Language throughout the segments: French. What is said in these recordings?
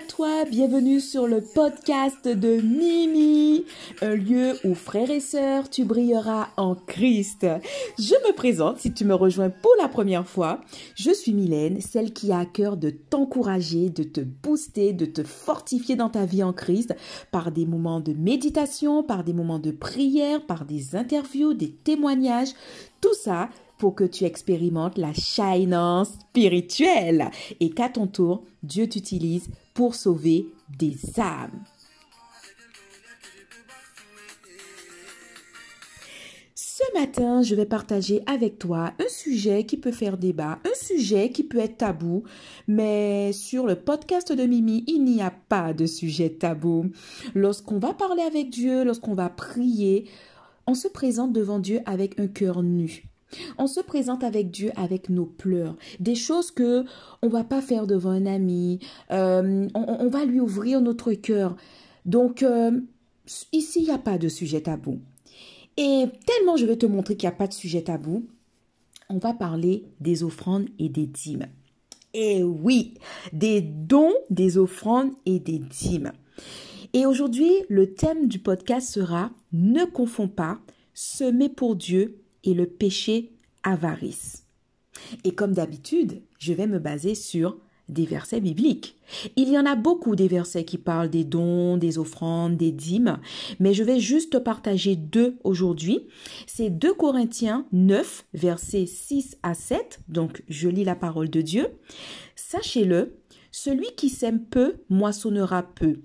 toi, bienvenue sur le podcast de Mimi, un lieu où frères et sœurs, tu brilleras en Christ. Je me présente si tu me rejoins pour la première fois. Je suis Mylène, celle qui a à cœur de t'encourager, de te booster, de te fortifier dans ta vie en Christ par des moments de méditation, par des moments de prière, par des interviews, des témoignages, tout ça pour que tu expérimentes la shinance spirituelle et qu'à ton tour, Dieu t'utilise pour sauver des âmes. Ce matin, je vais partager avec toi un sujet qui peut faire débat, un sujet qui peut être tabou, mais sur le podcast de Mimi, il n'y a pas de sujet tabou. Lorsqu'on va parler avec Dieu, lorsqu'on va prier, on se présente devant Dieu avec un cœur nu. On se présente avec Dieu avec nos pleurs, des choses que on va pas faire devant un ami. Euh, on, va lui ouvrir notre cœur. Donc euh, ici il n'y a pas de sujet tabou. Et tellement je vais te montrer qu'il n'y a pas de sujet tabou, on va parler des offrandes et des dîmes. Et oui, des dons, des offrandes et des dîmes. Et aujourd'hui, le thème du podcast sera Ne confonds pas semer pour Dieu et le péché avarice. Et comme d'habitude, je vais me baser sur des versets bibliques. Il y en a beaucoup des versets qui parlent des dons, des offrandes, des dîmes, mais je vais juste partager deux aujourd'hui. C'est 2 Corinthiens 9, versets 6 à 7, donc je lis la parole de Dieu. Sachez-le, celui qui sème peu moissonnera peu,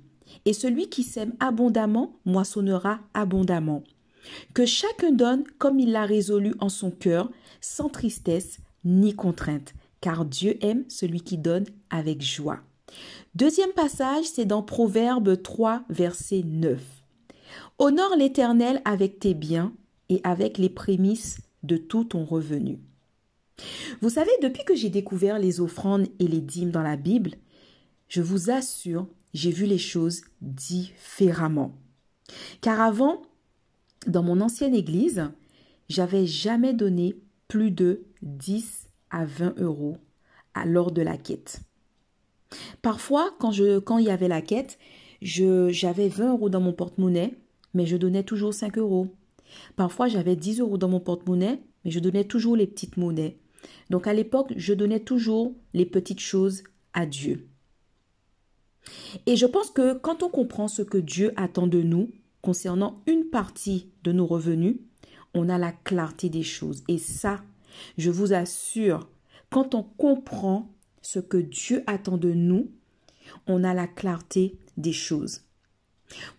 et celui qui sème abondamment moissonnera abondamment. Que chacun donne comme il l'a résolu en son cœur, sans tristesse ni contrainte, car Dieu aime celui qui donne avec joie. Deuxième passage, c'est dans Proverbe 3, verset 9. Honore l'Éternel avec tes biens et avec les prémices de tout ton revenu. Vous savez, depuis que j'ai découvert les offrandes et les dîmes dans la Bible, je vous assure, j'ai vu les choses différemment. Car avant, dans mon ancienne église, j'avais jamais donné plus de 10 à 20 euros à lors de la quête. Parfois, quand, je, quand il y avait la quête, j'avais 20 euros dans mon porte-monnaie, mais je donnais toujours 5 euros. Parfois, j'avais 10 euros dans mon porte-monnaie, mais je donnais toujours les petites monnaies. Donc à l'époque, je donnais toujours les petites choses à Dieu. Et je pense que quand on comprend ce que Dieu attend de nous, concernant une partie de nos revenus, on a la clarté des choses. Et ça, je vous assure, quand on comprend ce que Dieu attend de nous, on a la clarté des choses.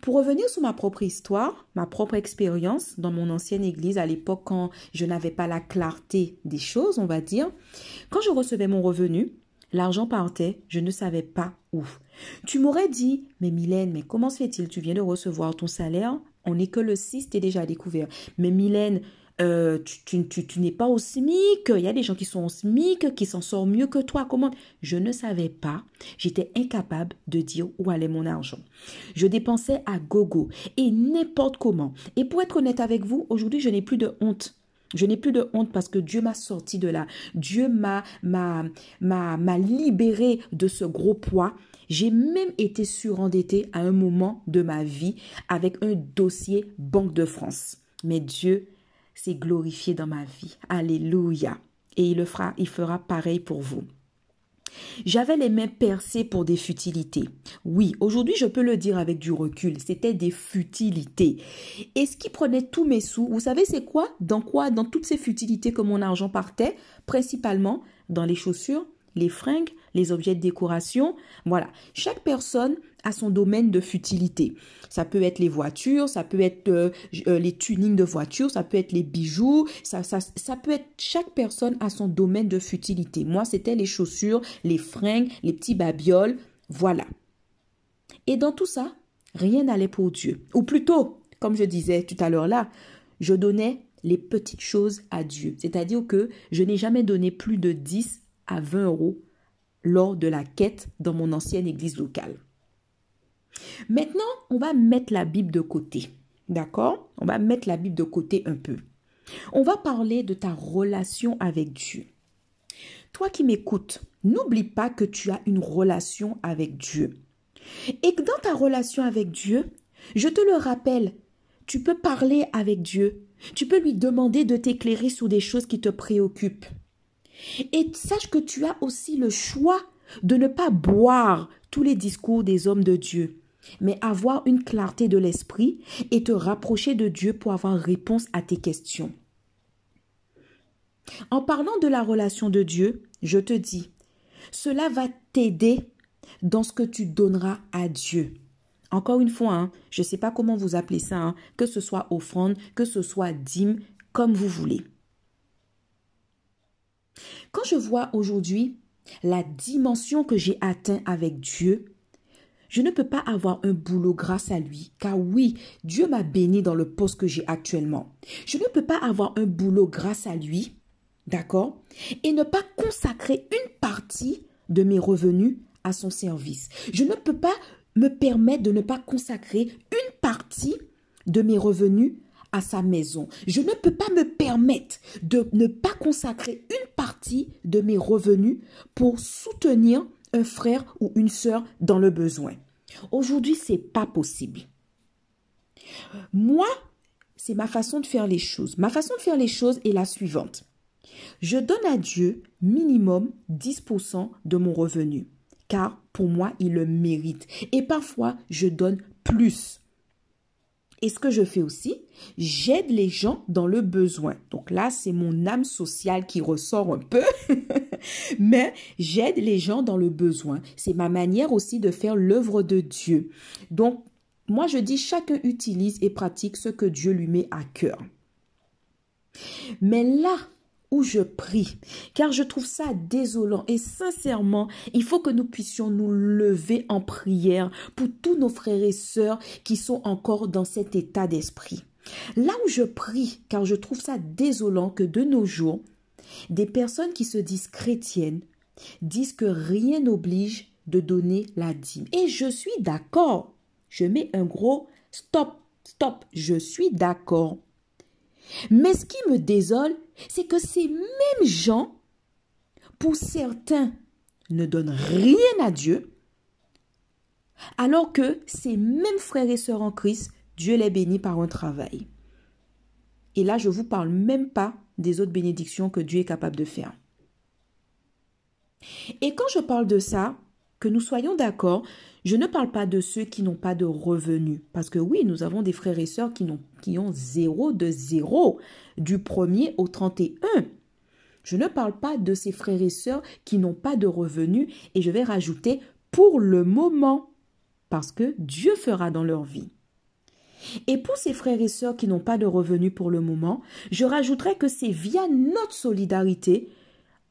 Pour revenir sur ma propre histoire, ma propre expérience dans mon ancienne église à l'époque quand je n'avais pas la clarté des choses, on va dire, quand je recevais mon revenu, L'argent partait, je ne savais pas où. Tu m'aurais dit, mais Mylène, mais comment se fait-il? Tu viens de recevoir ton salaire, on n'est que le 6, t'es déjà découvert. Mais Mylène, euh, tu, tu, n'es pas au SMIC, il y a des gens qui sont au SMIC, qui s'en sortent mieux que toi. Comment? Je ne savais pas, j'étais incapable de dire où allait mon argent. Je dépensais à gogo et n'importe comment. Et pour être honnête avec vous, aujourd'hui, je n'ai plus de honte. Je n'ai plus de honte parce que Dieu m'a sorti de là. Dieu m'a m'a m'a libéré de ce gros poids. J'ai même été surendetté à un moment de ma vie avec un dossier Banque de France. Mais Dieu s'est glorifié dans ma vie. Alléluia. Et il le fera, il fera pareil pour vous. J'avais les mains percées pour des futilités. Oui, aujourd'hui je peux le dire avec du recul, c'était des futilités. Et ce qui prenait tous mes sous, vous savez c'est quoi? Dans quoi? Dans toutes ces futilités que mon argent partait, principalement dans les chaussures, les fringues, les objets de décoration. Voilà, chaque personne a son domaine de futilité. Ça peut être les voitures, ça peut être euh, euh, les tunings de voitures, ça peut être les bijoux, ça, peut être chaque personne a son domaine de futilité. Moi, c'était les chaussures, les fringues, les petits babioles, voilà. Et dans tout ça, rien n'allait pour Dieu. Ou plutôt, comme je disais tout à l'heure là, je donnais les petites choses à Dieu. C'est-à-dire que je n'ai jamais donné plus de 10 à 20 euros lors de la quête dans mon ancienne église locale. Maintenant, on va mettre la Bible de côté. D'accord? On va mettre la Bible de côté un peu. On va parler de ta relation avec Dieu. Toi qui m'écoutes, n'oublie pas que tu as une relation avec Dieu. Et dans ta relation avec Dieu, je te le rappelle, tu peux parler avec Dieu. Tu peux lui demander de t'éclairer sur des choses qui te préoccupent. Et sache que tu as aussi le choix de ne pas boire tous les discours des hommes de Dieu, mais avoir une clarté de l'esprit et te rapprocher de Dieu pour avoir réponse à tes questions. En parlant de la relation de Dieu, je te dis, cela va t'aider dans ce que tu donneras à Dieu. Encore une fois, hein, je ne sais pas comment vous appelez ça, hein, que ce soit offrande, que ce soit dîme, comme vous voulez. Quand je vois aujourd'hui la dimension que j'ai atteint avec Dieu, je ne peux pas avoir un boulot grâce à lui, car oui, Dieu m'a béni dans le poste que j'ai actuellement. Je ne peux pas avoir un boulot grâce à lui, d'accord, et ne pas consacrer une partie de mes revenus à son service. Je ne peux pas me permettre de ne pas consacrer une partie de mes revenus sa maison. Je ne peux pas me permettre de ne pas consacrer une partie de mes revenus pour soutenir un frère ou une sœur dans le besoin. Aujourd'hui, c'est pas possible. Moi, c'est ma façon de faire les choses. Ma façon de faire les choses est la suivante. Je donne à Dieu minimum 10% de mon revenu car pour moi, il le mérite. Et parfois, je donne plus. Et ce que je fais aussi, j'aide les gens dans le besoin. Donc là, c'est mon âme sociale qui ressort un peu. Mais j'aide les gens dans le besoin. C'est ma manière aussi de faire l'œuvre de Dieu. Donc, moi, je dis, chacun utilise et pratique ce que Dieu lui met à cœur. Mais là où je prie, car je trouve ça désolant et sincèrement, il faut que nous puissions nous lever en prière pour tous nos frères et sœurs qui sont encore dans cet état d'esprit. Là où je prie, car je trouve ça désolant que de nos jours, des personnes qui se disent chrétiennes disent que rien n'oblige de donner la dîme. Et je suis d'accord. Je mets un gros stop, stop. Je suis d'accord. Mais ce qui me désole, c'est que ces mêmes gens, pour certains, ne donnent rien à Dieu, alors que ces mêmes frères et sœurs en Christ, Dieu les bénit par un travail. Et là, je ne vous parle même pas des autres bénédictions que Dieu est capable de faire. Et quand je parle de ça, que nous soyons d'accord, je ne parle pas de ceux qui n'ont pas de revenus. Parce que oui, nous avons des frères et sœurs qui, ont, zéro de zéro du 1er au 31. Je ne parle pas de ces frères et sœurs qui n'ont pas de revenus et je vais rajouter pour le moment. Parce que Dieu fera dans leur vie. Et pour ces frères et sœurs qui n'ont pas de revenus pour le moment, je rajouterai que c'est via notre solidarité,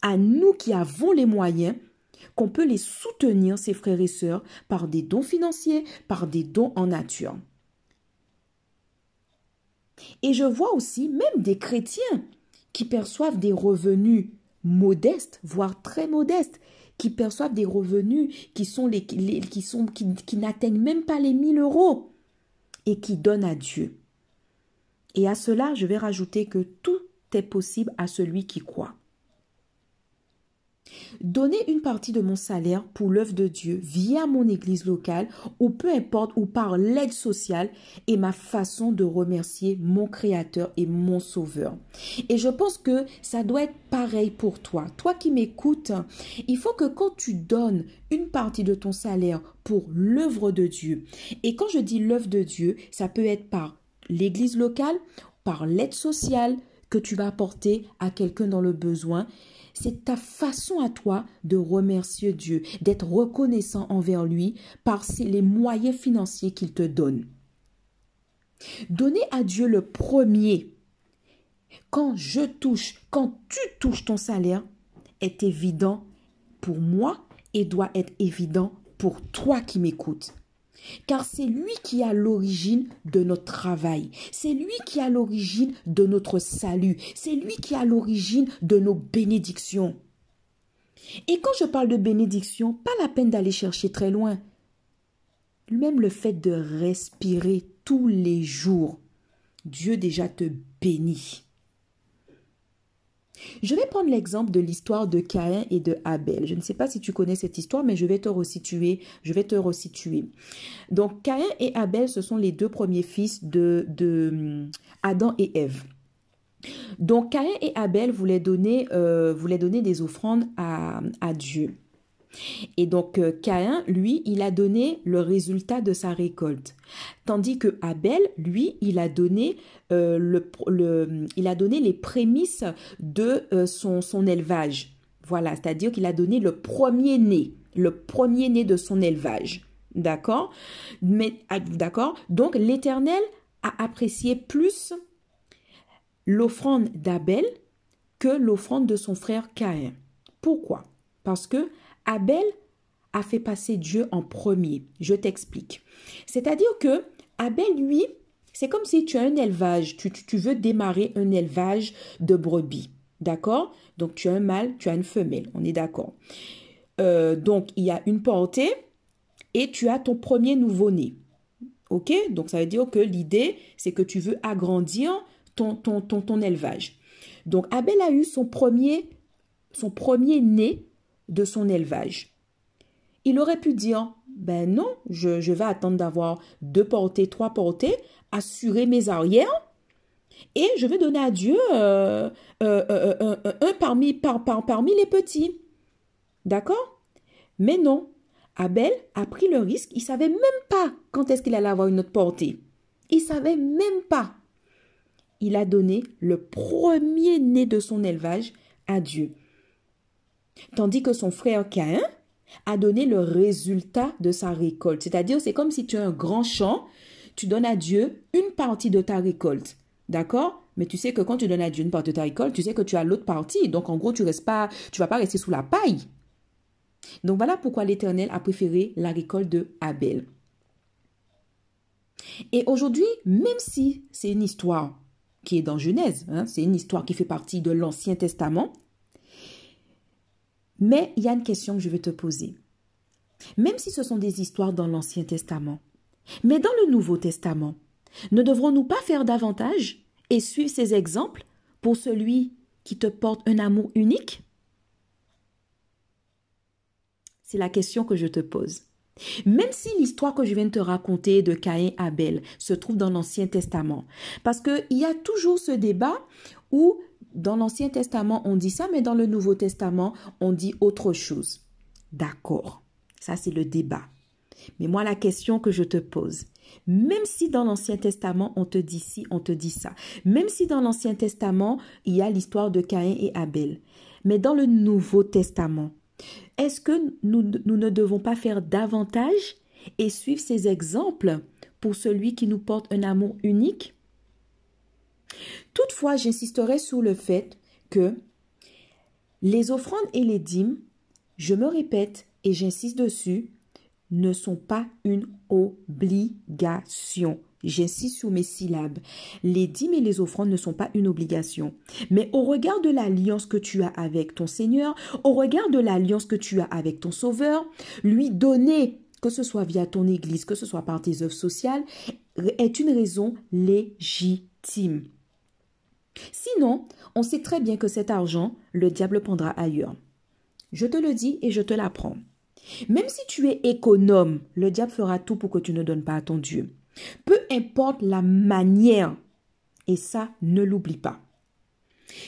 à nous qui avons les moyens, qu'on peut les soutenir, ces frères et sœurs, par des dons financiers, par des dons en nature. Et je vois aussi même des chrétiens qui perçoivent des revenus modestes, voire très modestes, qui perçoivent des revenus qui n'atteignent même pas les 1000 euros et qui donnent à Dieu. Et à cela, je vais rajouter que tout est possible à celui qui croit. Donner une partie de mon salaire pour l'œuvre de Dieu via mon église locale ou peu importe ou par l'aide sociale est ma façon de remercier mon créateur et mon sauveur. Et je pense que ça doit être pareil pour toi. Toi qui m'écoutes, il faut que quand tu donnes une partie de ton salaire pour l'œuvre de Dieu, et quand je dis l'œuvre de Dieu, ça peut être par l'église locale, par l'aide sociale que tu vas apporter à quelqu'un dans le besoin, c'est ta façon à toi de remercier Dieu, d'être reconnaissant envers lui par les moyens financiers qu'il te donne. Donner à Dieu le premier, quand je touche, quand tu touches ton salaire, est évident pour moi et doit être évident pour toi qui m'écoutes. Car c'est lui qui a l'origine de notre travail. C'est lui qui a l'origine de notre salut. C'est lui qui a l'origine de nos bénédictions. Et quand je parle de bénédiction, pas la peine d'aller chercher très loin. Même le fait de respirer tous les jours, Dieu déjà te bénit. Je vais prendre l'exemple de l'histoire de Caïn et de Abel. Je ne sais pas si tu connais cette histoire, mais je vais te resituer. Je vais te resituer. Donc, Caïn et Abel, ce sont les deux premiers fils de, hum, Adam et Ève. Donc, Caïn et Abel voulaient donner, euh, des offrandes à Dieu. Et donc euh, Caïn, lui, il a donné le résultat de sa récolte. Tandis que Abel, lui, il a donné, euh, les prémices de euh, son, son élevage. Voilà, c'est-à-dire qu'il a donné le premier né, le premier né de son élevage. D'accord? Mais ah, d'accord? Donc l'Éternel a apprécié plus l'offrande d'Abel que l'offrande de son frère Caïn. Pourquoi? Parce que Abel a fait passer Dieu en premier. Je t'explique. C'est-à-dire que Abel, lui, c'est comme si tu as un élevage, tu, veux démarrer un élevage de brebis. D'accord? Donc tu as un mâle, tu as une femelle. On est d'accord. Euh, donc il y a une portée et tu as ton premier nouveau-né. OK? Donc ça veut dire que l'idée, c'est que tu veux agrandir ton, ton, ton, ton élevage. Donc Abel a eu son premier, son premier né de son élevage. Il aurait pu dire, ben non, je, vais attendre d'avoir deux portées, trois portées, assurer mes arrières, et je vais donner à Dieu euh, euh, euh, un parmi, par, parmi les petits. D'accord? Mais non, Abel a pris le risque, il savait même pas quand est-ce qu'il allait avoir une autre portée. Il savait même pas. Il a donné le premier né de son élevage à Dieu. Tandis que son frère Caïn a donné le résultat de sa récolte. C'est-à-dire, c'est comme si tu as un grand champ, tu donnes à Dieu une partie de ta récolte. D'accord? Mais tu sais que quand tu donnes à Dieu une partie de ta récolte, tu sais que tu as l'autre partie. Donc, en gros, tu ne pas, tu vas pas rester sous la paille. Donc, voilà pourquoi l'Éternel a préféré la récolte de Abel. Et aujourd'hui, même si c'est une histoire qui est dans Genèse, hein, c'est une histoire qui fait partie de l'Ancien Testament, mais il y a une question que je vais te poser. Même si ce sont des histoires dans l'Ancien Testament, mais dans le Nouveau Testament, ne devrons-nous pas faire davantage et suivre ces exemples pour celui qui te porte un amour unique? C'est la question que je te pose. Même si l'histoire que je viens de te raconter de Caïn et Abel se trouve dans l'Ancien Testament, parce qu'il y a toujours ce débat où dans l'Ancien Testament, on dit ça, mais dans le Nouveau Testament, on dit autre chose. D'accord. Ça, c'est le débat. Mais moi, la question que je te pose, même si dans l'Ancien Testament, on te dit ci, on te dit ça, même si dans l'Ancien Testament, il y a l'histoire de Caïn et Abel, mais dans le Nouveau Testament, est-ce que nous, ne devons pas faire davantage et suivre ces exemples pour celui qui nous porte un amour unique? Toutefois, j'insisterai sur le fait que les offrandes et les dîmes, je me répète et j'insiste dessus, ne sont pas une obligation. J'insiste sur mes syllabes. Les dîmes et les offrandes ne sont pas une obligation. Mais au regard de l'alliance que tu as avec ton Seigneur, au regard de l'alliance que tu as avec ton Sauveur, lui donner, que ce soit via ton Église, que ce soit par tes œuvres sociales, est une raison légitime. Sinon, on sait très bien que cet argent, le diable prendra ailleurs. Je te le dis et je te l'apprends. Même si tu es économe, le diable fera tout pour que tu ne donnes pas à ton Dieu. Peu importe la manière. Et ça, ne l'oublie pas.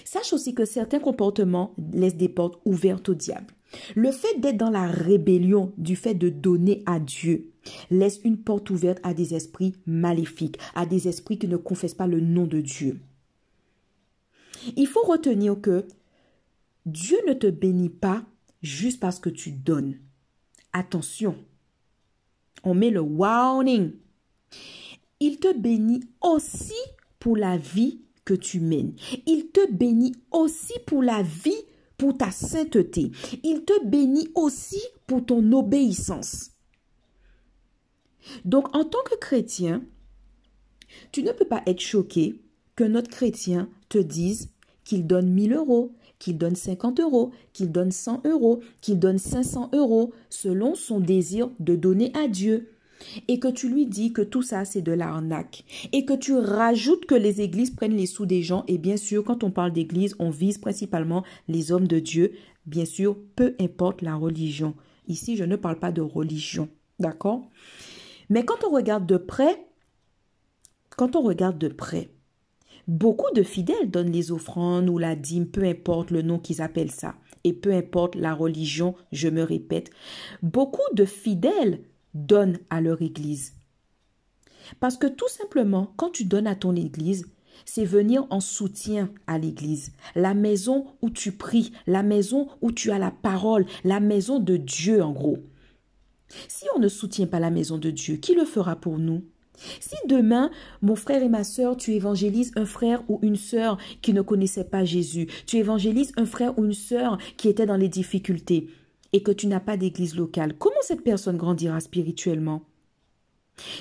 Sache aussi que certains comportements laissent des portes ouvertes au diable. Le fait d'être dans la rébellion du fait de donner à Dieu laisse une porte ouverte à des esprits maléfiques, à des esprits qui ne confessent pas le nom de Dieu. Il faut retenir que Dieu ne te bénit pas juste parce que tu donnes. Attention, on met le warning. Il te bénit aussi pour la vie que tu mènes. Il te bénit aussi pour la vie, pour ta sainteté. Il te bénit aussi pour ton obéissance. Donc, en tant que chrétien, tu ne peux pas être choqué que notre chrétien te dise qu'il donne 1000 euros, qu'il donne 50 euros, qu'il donne 100 euros, qu'il donne 500 euros, selon son désir de donner à Dieu. et que tu lui dis que tout ça c'est de l'arnaque. Et que tu rajoutes que les églises prennent les sous des gens. Et bien sûr quand on parle d'église on vise principalement les hommes de Dieu. Bien sûr peu importe la religion. Ici je ne parle pas de religion. D'accord? Mais quand on regarde de près quand on regarde de près beaucoup de fidèles donnent les offrandes ou la dîme peu importe le nom qu'ils appellent ça et peu importe la religion je me répète beaucoup de fidèles donne à leur Église. Parce que tout simplement, quand tu donnes à ton Église, c'est venir en soutien à l'Église, la maison où tu pries, la maison où tu as la parole, la maison de Dieu en gros. Si on ne soutient pas la maison de Dieu, qui le fera pour nous? Si demain, mon frère et ma sœur, tu évangélises un frère ou une sœur qui ne connaissait pas Jésus, tu évangélises un frère ou une sœur qui était dans les difficultés, et que tu n'as pas d'église locale, comment cette personne grandira spirituellement?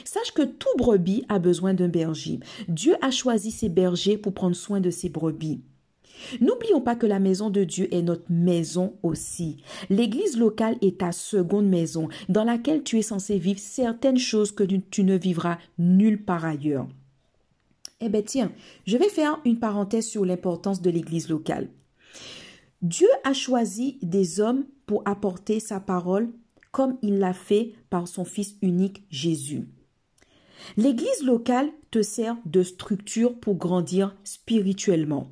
Sache que tout brebis a besoin d'un berger. Dieu a choisi ses bergers pour prendre soin de ses brebis. N'oublions pas que la maison de Dieu est notre maison aussi. L'église locale est ta seconde maison dans laquelle tu es censé vivre certaines choses que tu ne vivras nulle part ailleurs. Eh bien tiens, je vais faire une parenthèse sur l'importance de l'église locale. Dieu a choisi des hommes pour apporter sa parole comme il l'a fait par son Fils unique Jésus. L'Église locale te sert de structure pour grandir spirituellement.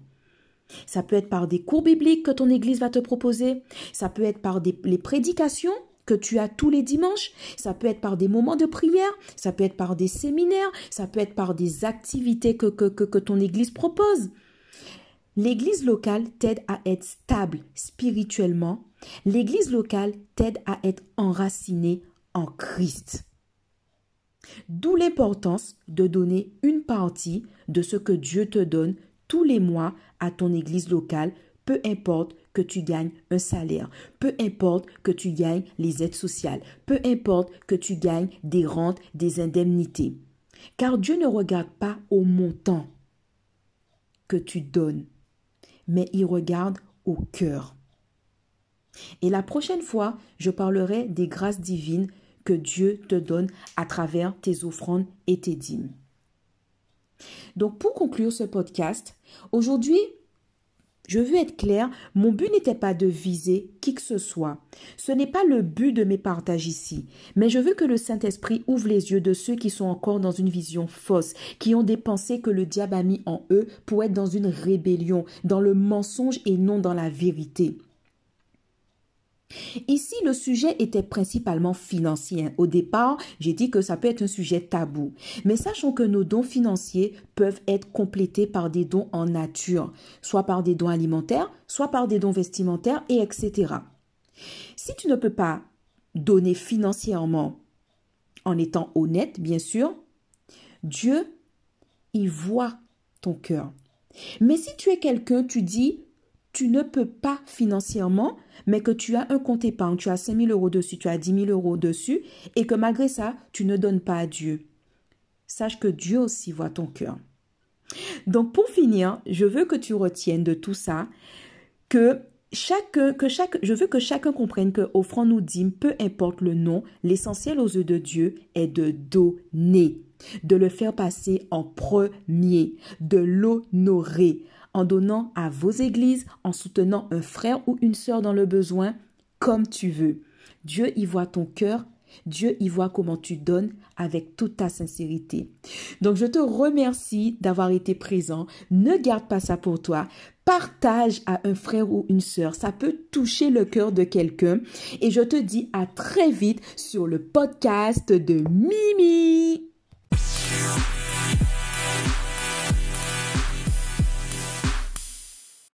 Ça peut être par des cours bibliques que ton Église va te proposer, ça peut être par des, les prédications que tu as tous les dimanches, ça peut être par des moments de prière, ça peut être par des séminaires, ça peut être par des activités que, que, que ton Église propose. L'église locale t'aide à être stable spirituellement. L'église locale t'aide à être enraciné en Christ. D'où l'importance de donner une partie de ce que Dieu te donne tous les mois ton église locale, peu importe que tu gagnes un salaire, peu importe que tu gagnes les aides sociales, peu importe que tu gagnes des rentes, des indemnités. Car Dieu ne regarde pas au montant que tu donnes, mais il regarde au cœur. Et la prochaine fois, je parlerai des grâces divines que Dieu te donne à travers tes offrandes et tes dîmes. Donc pour conclure ce podcast, aujourd'hui, je veux être clair, mon but n'était pas de viser qui que ce soit. Ce n'est pas le but de mes partages ici. Mais je veux que le Saint-Esprit ouvre les yeux de ceux qui sont encore dans une vision fausse, qui ont des pensées que le diable a mis en eux pour être dans une rébellion, dans le mensonge et non dans la vérité. Ici, le sujet était principalement financier. Au départ, j'ai dit que ça peut être un sujet tabou. Mais sachons que nos dons financiers peuvent être complétés par des dons en nature, soit par des dons alimentaires, soit par des dons vestimentaires, et etc. Si tu ne peux pas donner financièrement en étant honnête, bien sûr, Dieu, il voit ton cœur. Mais si tu es quelqu'un, tu dis, tu ne peux pas financièrement, mais que tu as un compte épargne, tu as 5 000 euros dessus, tu as 10 000 euros dessus, et que malgré ça, tu ne donnes pas à Dieu. Sache que Dieu aussi voit ton cœur. Donc pour finir, je veux que tu retiennes de tout ça que que chaque, je veux que chacun comprenne que offrant nous dîmes, peu importe le nom, l'essentiel aux yeux de Dieu est de donner, de le faire passer en premier, de l'honorer, en donnant à vos églises, en soutenant un frère ou une sœur dans le besoin, comme tu veux. Dieu y voit ton cœur, Dieu y voit comment tu donnes avec toute ta sincérité. Donc je te remercie d'avoir été présent. Ne garde pas ça pour toi. Partage à un frère ou une sœur. Ça peut toucher le cœur de quelqu'un. Et je te dis à très vite sur le podcast de Mimi.